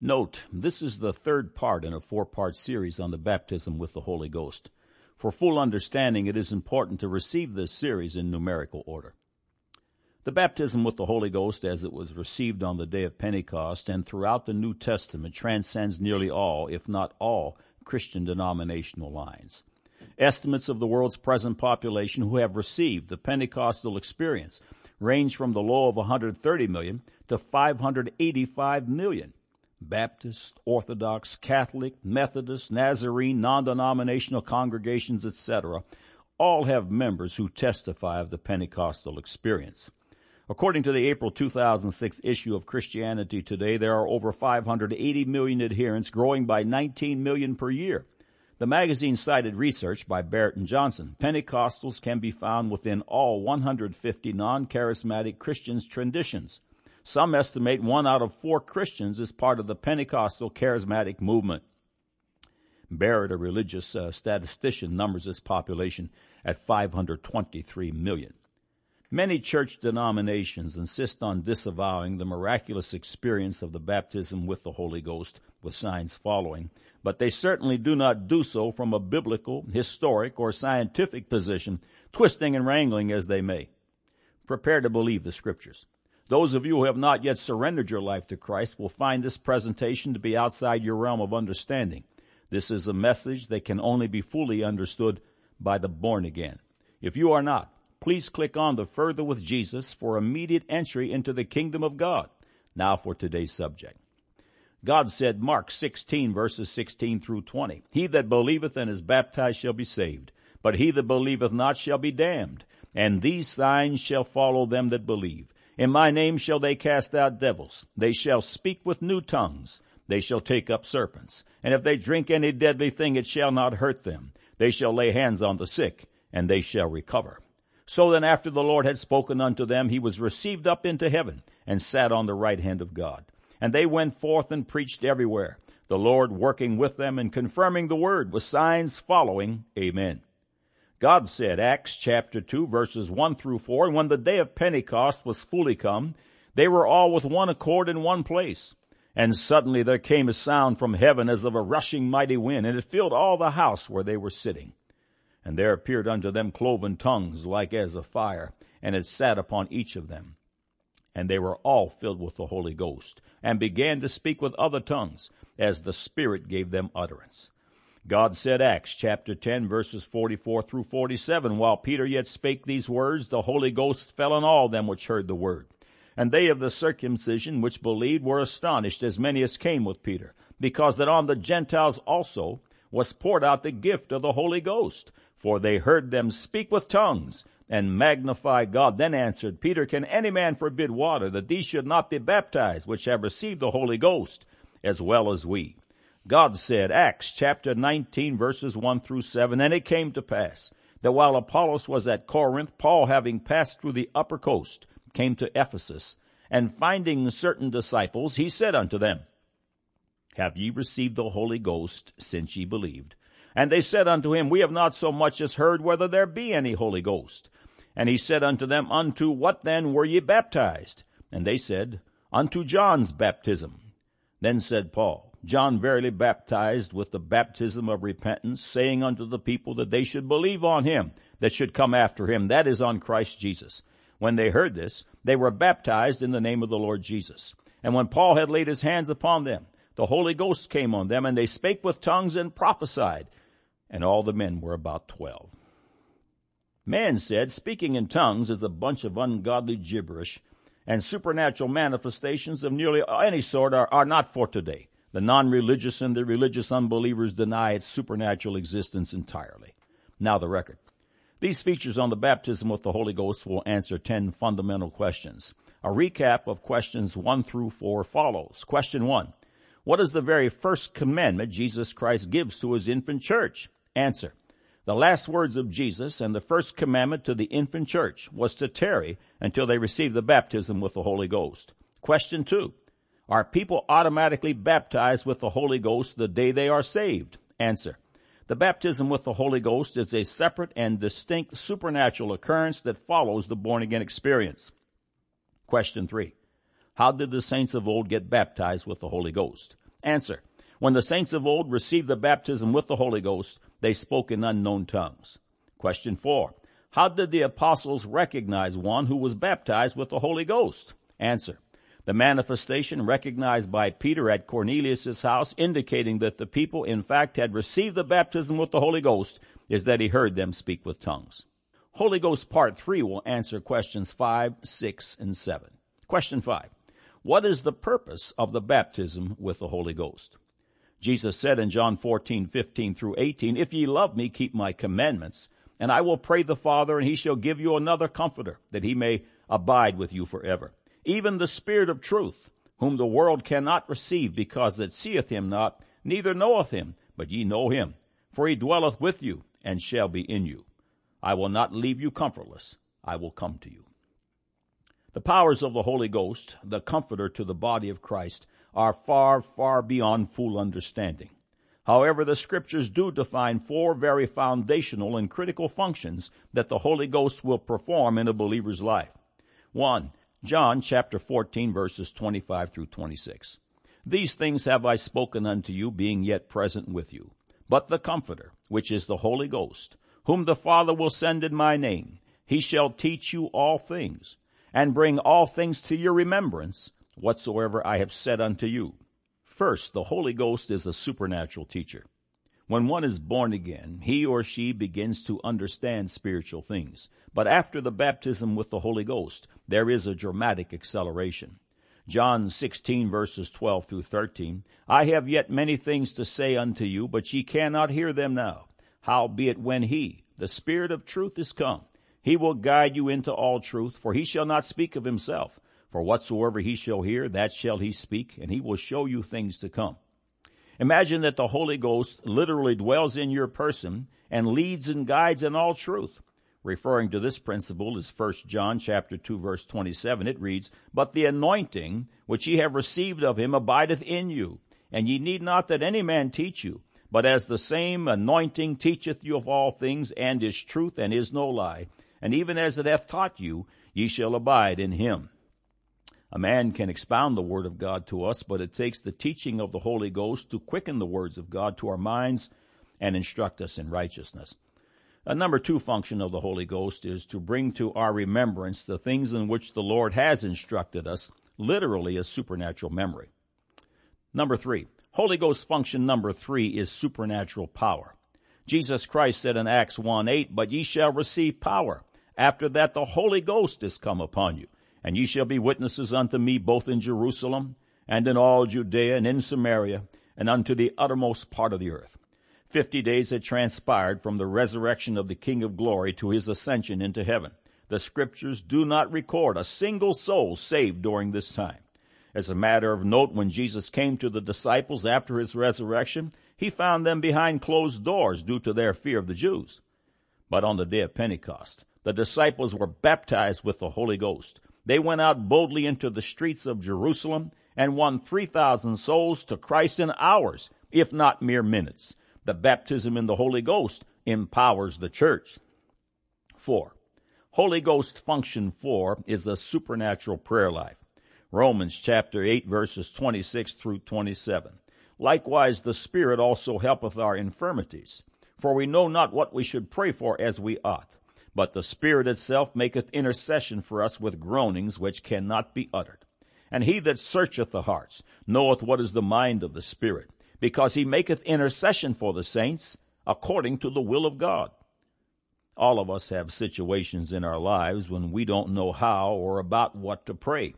Note, this is the third part in a four part series on the baptism with the Holy Ghost. For full understanding, it is important to receive this series in numerical order. The baptism with the Holy Ghost, as it was received on the day of Pentecost and throughout the New Testament, transcends nearly all, if not all, Christian denominational lines. Estimates of the world's present population who have received the Pentecostal experience range from the low of 130 million to 585 million. Baptist, Orthodox, Catholic, Methodist, Nazarene, non-denominational congregations, etc., all have members who testify of the Pentecostal experience. According to the April 2006 issue of Christianity Today, there are over 580 million adherents, growing by 19 million per year. The magazine cited research by Barrett and Johnson. Pentecostals can be found within all 150 non-charismatic Christians traditions. Some estimate one out of four Christians is part of the Pentecostal charismatic movement. Barrett, a religious uh, statistician, numbers this population at 523 million. Many church denominations insist on disavowing the miraculous experience of the baptism with the Holy Ghost, with signs following, but they certainly do not do so from a biblical, historic, or scientific position, twisting and wrangling as they may. Prepare to believe the scriptures. Those of you who have not yet surrendered your life to Christ will find this presentation to be outside your realm of understanding. This is a message that can only be fully understood by the born again. If you are not, please click on the Further with Jesus for immediate entry into the kingdom of God. Now for today's subject. God said, Mark 16 verses 16 through 20, He that believeth and is baptized shall be saved, but he that believeth not shall be damned. And these signs shall follow them that believe. In my name shall they cast out devils. They shall speak with new tongues. They shall take up serpents. And if they drink any deadly thing, it shall not hurt them. They shall lay hands on the sick, and they shall recover. So then after the Lord had spoken unto them, he was received up into heaven, and sat on the right hand of God. And they went forth and preached everywhere, the Lord working with them and confirming the word with signs following. Amen. God said, Acts chapter 2 verses 1 through 4, and when the day of Pentecost was fully come, they were all with one accord in one place. And suddenly there came a sound from heaven as of a rushing mighty wind, and it filled all the house where they were sitting. And there appeared unto them cloven tongues like as of fire, and it sat upon each of them. And they were all filled with the Holy Ghost, and began to speak with other tongues, as the Spirit gave them utterance. God said, Acts chapter 10 verses 44 through 47, while Peter yet spake these words, the Holy Ghost fell on all them which heard the word. And they of the circumcision which believed were astonished, as many as came with Peter, because that on the Gentiles also was poured out the gift of the Holy Ghost. For they heard them speak with tongues and magnify God. Then answered Peter, Can any man forbid water that these should not be baptized, which have received the Holy Ghost, as well as we? God said, Acts chapter 19 verses 1 through 7, And it came to pass that while Apollos was at Corinth, Paul having passed through the upper coast, came to Ephesus, and finding certain disciples, he said unto them, Have ye received the Holy Ghost since ye believed? And they said unto him, We have not so much as heard whether there be any Holy Ghost. And he said unto them, Unto what then were ye baptized? And they said, Unto John's baptism. Then said Paul, John verily baptized with the baptism of repentance, saying unto the people that they should believe on him that should come after him, that is on Christ Jesus. When they heard this, they were baptized in the name of the Lord Jesus. And when Paul had laid his hands upon them, the Holy Ghost came on them, and they spake with tongues and prophesied. And all the men were about twelve. Man said, speaking in tongues is a bunch of ungodly gibberish, and supernatural manifestations of nearly any sort are, are not for today. The non-religious and the religious unbelievers deny its supernatural existence entirely. Now the record. These features on the baptism with the Holy Ghost will answer 10 fundamental questions. A recap of questions 1 through 4 follows. Question 1. What is the very first commandment Jesus Christ gives to his infant church? Answer. The last words of Jesus and the first commandment to the infant church was to tarry until they receive the baptism with the Holy Ghost. Question 2. Are people automatically baptized with the Holy Ghost the day they are saved? Answer. The baptism with the Holy Ghost is a separate and distinct supernatural occurrence that follows the born again experience. Question three. How did the saints of old get baptized with the Holy Ghost? Answer. When the saints of old received the baptism with the Holy Ghost, they spoke in unknown tongues. Question 4. How did the apostles recognize one who was baptized with the Holy Ghost? Answer. The manifestation recognized by Peter at Cornelius' house, indicating that the people in fact had received the baptism with the Holy Ghost, is that he heard them speak with tongues. Holy Ghost Part 3 will answer questions 5, 6, and 7. Question 5. What is the purpose of the baptism with the Holy Ghost? Jesus said in John 14, 15 through 18, If ye love me, keep my commandments, and I will pray the Father, and he shall give you another comforter, that he may abide with you forever even the Spirit of truth, whom the world cannot receive, because it seeth him not, neither knoweth him, but ye know him. For he dwelleth with you, and shall be in you. I will not leave you comfortless, I will come to you. The powers of the Holy Ghost, the Comforter to the body of Christ, are far, far beyond full understanding. However, the Scriptures do define four very foundational and critical functions that the Holy Ghost will perform in a believer's life. One, John chapter 14 verses 25 through 26. These things have I spoken unto you, being yet present with you. But the Comforter, which is the Holy Ghost, whom the Father will send in my name, he shall teach you all things, and bring all things to your remembrance, whatsoever I have said unto you. First, the Holy Ghost is a supernatural teacher. When one is born again, he or she begins to understand spiritual things. But after the baptism with the Holy Ghost, there is a dramatic acceleration. John 16 verses 12 through 13. I have yet many things to say unto you, but ye cannot hear them now. Howbeit when he, the Spirit of truth is come, he will guide you into all truth, for he shall not speak of himself. For whatsoever he shall hear, that shall he speak, and he will show you things to come. Imagine that the Holy Ghost literally dwells in your person and leads and guides in all truth. Referring to this principle is 1 John chapter 2 verse 27. It reads, But the anointing which ye have received of him abideth in you, and ye need not that any man teach you. But as the same anointing teacheth you of all things, and is truth, and is no lie, and even as it hath taught you, ye shall abide in him. A man can expound the Word of God to us, but it takes the teaching of the Holy Ghost to quicken the words of God to our minds and instruct us in righteousness. A number two function of the Holy Ghost is to bring to our remembrance the things in which the Lord has instructed us, literally a supernatural memory. Number three, Holy Ghost function number three is supernatural power. Jesus Christ said in Acts 1 8, But ye shall receive power. After that, the Holy Ghost is come upon you and ye shall be witnesses unto me both in Jerusalem and in all Judea and in Samaria and unto the uttermost part of the earth. Fifty days had transpired from the resurrection of the King of glory to his ascension into heaven. The scriptures do not record a single soul saved during this time. As a matter of note, when Jesus came to the disciples after his resurrection, he found them behind closed doors due to their fear of the Jews. But on the day of Pentecost, the disciples were baptized with the Holy Ghost. They went out boldly into the streets of Jerusalem and won 3,000 souls to Christ in hours, if not mere minutes. The baptism in the Holy Ghost empowers the church. 4. Holy Ghost function 4 is a supernatural prayer life. Romans chapter 8 verses 26 through 27. Likewise the Spirit also helpeth our infirmities, for we know not what we should pray for as we ought but the Spirit itself maketh intercession for us with groanings which cannot be uttered. And he that searcheth the hearts knoweth what is the mind of the Spirit, because he maketh intercession for the saints according to the will of God. All of us have situations in our lives when we don't know how or about what to pray.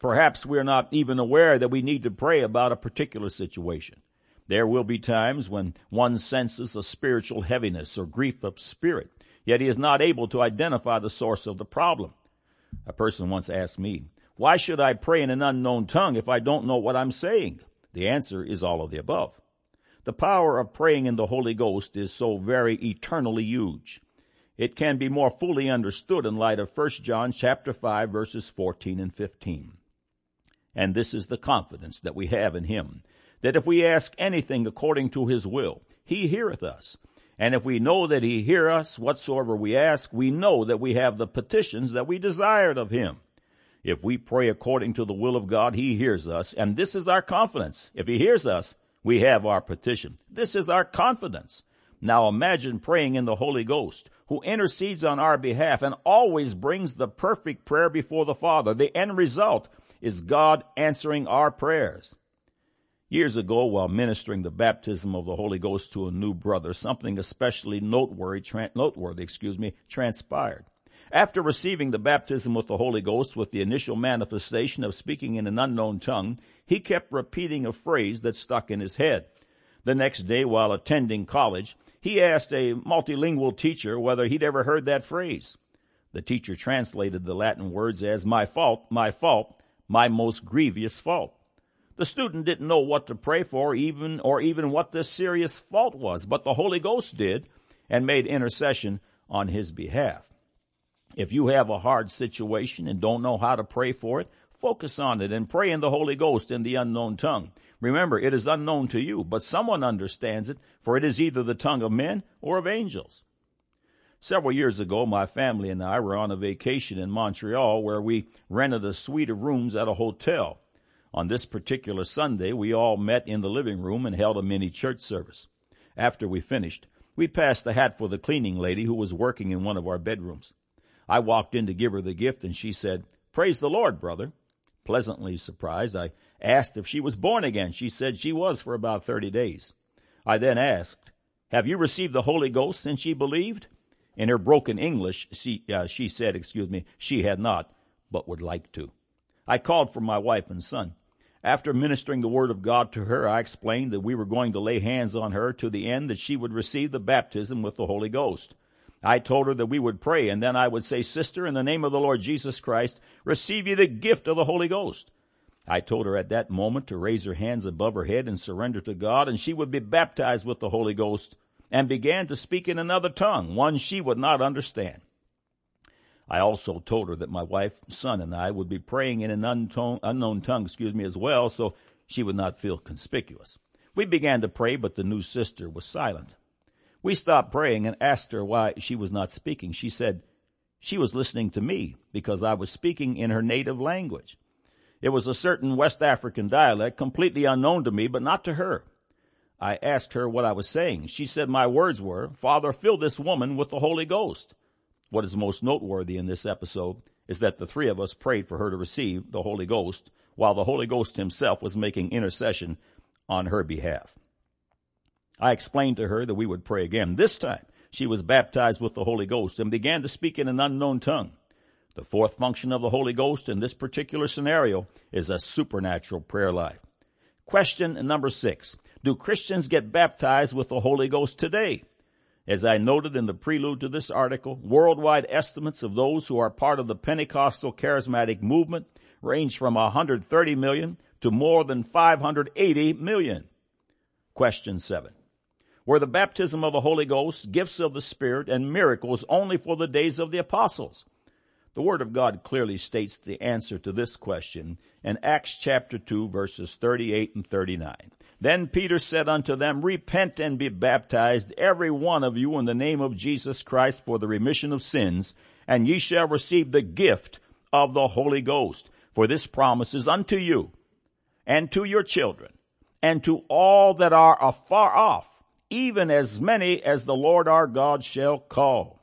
Perhaps we're not even aware that we need to pray about a particular situation. There will be times when one senses a spiritual heaviness or grief of spirit yet he is not able to identify the source of the problem. A person once asked me, Why should I pray in an unknown tongue if I don't know what I'm saying? The answer is all of the above. The power of praying in the Holy Ghost is so very eternally huge. It can be more fully understood in light of 1 John chapter 5 verses 14 and 15. And this is the confidence that we have in him, that if we ask anything according to his will, he heareth us. And if we know that he hear us whatsoever we ask, we know that we have the petitions that we desired of him. If we pray according to the will of God, He hears us, and this is our confidence. If He hears us, we have our petition. This is our confidence. Now imagine praying in the Holy Ghost, who intercedes on our behalf and always brings the perfect prayer before the Father. The end result is God answering our prayers. Years ago, while ministering the baptism of the Holy Ghost to a new brother, something especially noteworthy, tra- noteworthy, excuse me, transpired. After receiving the baptism with the Holy Ghost with the initial manifestation of speaking in an unknown tongue, he kept repeating a phrase that stuck in his head. The next day, while attending college, he asked a multilingual teacher whether he'd ever heard that phrase. The teacher translated the Latin words as my fault, my fault, my most grievous fault. The student didn't know what to pray for even or even what this serious fault was, but the Holy Ghost did and made intercession on his behalf. If you have a hard situation and don't know how to pray for it, focus on it and pray in the Holy Ghost in the unknown tongue. Remember, it is unknown to you, but someone understands it, for it is either the tongue of men or of angels. Several years ago, my family and I were on a vacation in Montreal where we rented a suite of rooms at a hotel. On this particular Sunday, we all met in the living room and held a mini church service. After we finished, we passed the hat for the cleaning lady who was working in one of our bedrooms. I walked in to give her the gift and she said, Praise the Lord, brother. Pleasantly surprised, I asked if she was born again. She said she was for about 30 days. I then asked, Have you received the Holy Ghost since she believed? In her broken English, she, uh, she said, excuse me, she had not, but would like to. I called for my wife and son. After ministering the word of God to her, I explained that we were going to lay hands on her to the end that she would receive the baptism with the Holy Ghost. I told her that we would pray, and then I would say, Sister, in the name of the Lord Jesus Christ, receive you the gift of the Holy Ghost. I told her at that moment to raise her hands above her head and surrender to God, and she would be baptized with the Holy Ghost, and began to speak in another tongue, one she would not understand. I also told her that my wife, son, and I would be praying in an unknown tongue, excuse me, as well, so she would not feel conspicuous. We began to pray, but the new sister was silent. We stopped praying and asked her why she was not speaking. She said she was listening to me because I was speaking in her native language. It was a certain West African dialect completely unknown to me, but not to her. I asked her what I was saying. She said my words were, Father, fill this woman with the Holy Ghost. What is most noteworthy in this episode is that the three of us prayed for her to receive the Holy Ghost while the Holy Ghost himself was making intercession on her behalf. I explained to her that we would pray again. This time, she was baptized with the Holy Ghost and began to speak in an unknown tongue. The fourth function of the Holy Ghost in this particular scenario is a supernatural prayer life. Question number six. Do Christians get baptized with the Holy Ghost today? As I noted in the prelude to this article, worldwide estimates of those who are part of the Pentecostal charismatic movement range from 130 million to more than 580 million. Question seven were the baptism of the Holy Ghost, gifts of the Spirit, and miracles only for the days of the apostles? The Word of God clearly states the answer to this question in Acts chapter 2 verses 38 and 39. Then Peter said unto them, Repent and be baptized, every one of you, in the name of Jesus Christ for the remission of sins, and ye shall receive the gift of the Holy Ghost. For this promise is unto you, and to your children, and to all that are afar off, even as many as the Lord our God shall call.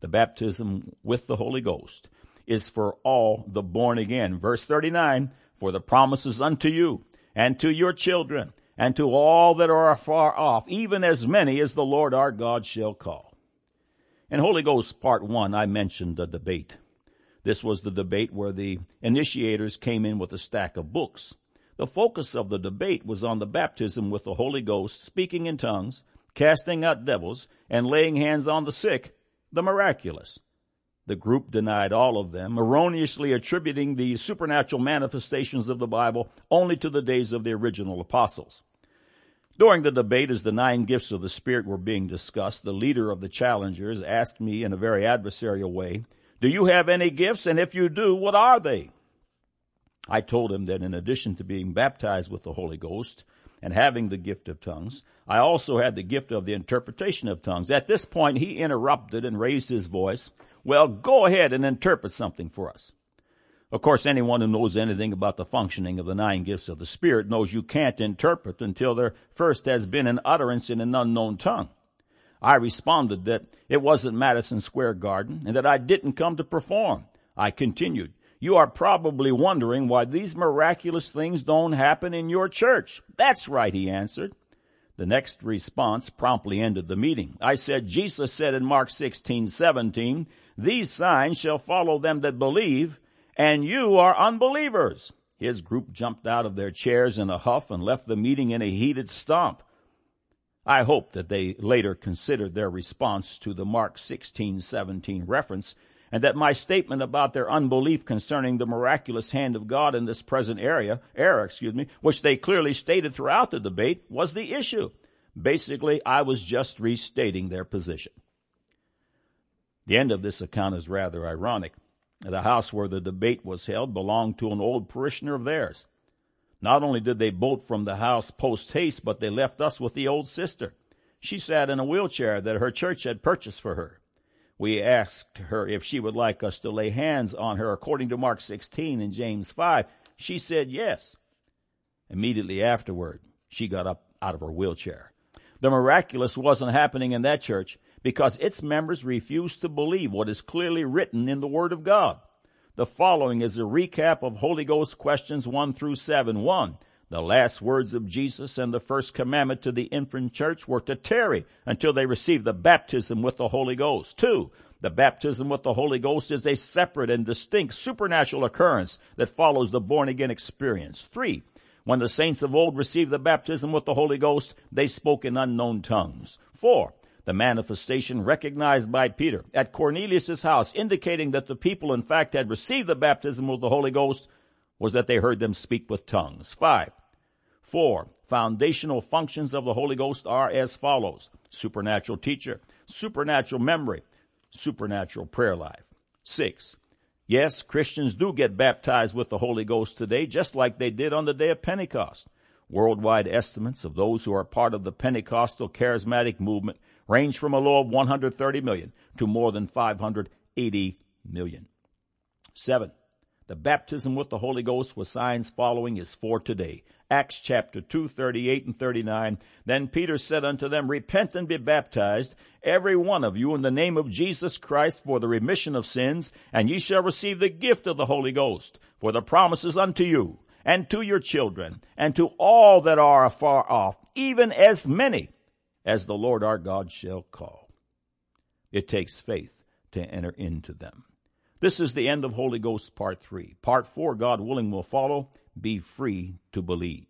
The baptism with the Holy Ghost is for all the born again. Verse 39, for the promises unto you and to your children and to all that are afar off, even as many as the Lord our God shall call. In Holy Ghost part one, I mentioned a debate. This was the debate where the initiators came in with a stack of books the focus of the debate was on the baptism with the Holy Ghost, speaking in tongues, casting out devils, and laying hands on the sick, the miraculous. The group denied all of them, erroneously attributing the supernatural manifestations of the Bible only to the days of the original apostles. During the debate, as the nine gifts of the Spirit were being discussed, the leader of the challengers asked me in a very adversarial way, Do you have any gifts? And if you do, what are they? I told him that in addition to being baptized with the Holy Ghost and having the gift of tongues, I also had the gift of the interpretation of tongues. At this point, he interrupted and raised his voice. Well, go ahead and interpret something for us. Of course, anyone who knows anything about the functioning of the nine gifts of the Spirit knows you can't interpret until there first has been an utterance in an unknown tongue. I responded that it wasn't Madison Square Garden and that I didn't come to perform. I continued, you are probably wondering why these miraculous things don't happen in your church. That's right, he answered. The next response promptly ended the meeting. I said, Jesus said in Mark 16, 17, these signs shall follow them that believe, and you are unbelievers. His group jumped out of their chairs in a huff and left the meeting in a heated stomp. I hope that they later considered their response to the Mark 16:17 reference and that my statement about their unbelief concerning the miraculous hand of God in this present area, era, excuse me, which they clearly stated throughout the debate was the issue. Basically, I was just restating their position. The end of this account is rather ironic. The house where the debate was held belonged to an old parishioner of theirs. Not only did they bolt from the house post haste, but they left us with the old sister. She sat in a wheelchair that her church had purchased for her. We asked her if she would like us to lay hands on her according to Mark 16 and James 5. She said yes. Immediately afterward, she got up out of her wheelchair. The miraculous wasn't happening in that church because its members refuse to believe what is clearly written in the Word of God. The following is a recap of Holy Ghost questions 1 through 7. 1. The last words of Jesus and the first commandment to the infant church were to tarry until they receive the baptism with the Holy Ghost. 2. The baptism with the Holy Ghost is a separate and distinct supernatural occurrence that follows the born again experience. 3. When the saints of old received the baptism with the Holy Ghost, they spoke in unknown tongues. 4 the manifestation recognized by Peter at Cornelius' house, indicating that the people in fact had received the baptism of the Holy Ghost, was that they heard them speak with tongues. Five. Four. Foundational functions of the Holy Ghost are as follows. Supernatural teacher, supernatural memory, supernatural prayer life. Six. Yes, Christians do get baptized with the Holy Ghost today, just like they did on the day of Pentecost. Worldwide estimates of those who are part of the Pentecostal charismatic movement range from a low of 130 million to more than 580 million. Seven, the baptism with the Holy Ghost with signs following is for today. Acts chapter 2, 38 and 39. Then Peter said unto them, Repent and be baptized, every one of you, in the name of Jesus Christ for the remission of sins, and ye shall receive the gift of the Holy Ghost. For the promises unto you, and to your children, and to all that are afar off, even as many as the Lord our God shall call. It takes faith to enter into them. This is the end of Holy Ghost Part 3. Part 4, God willing, will follow. Be free to believe.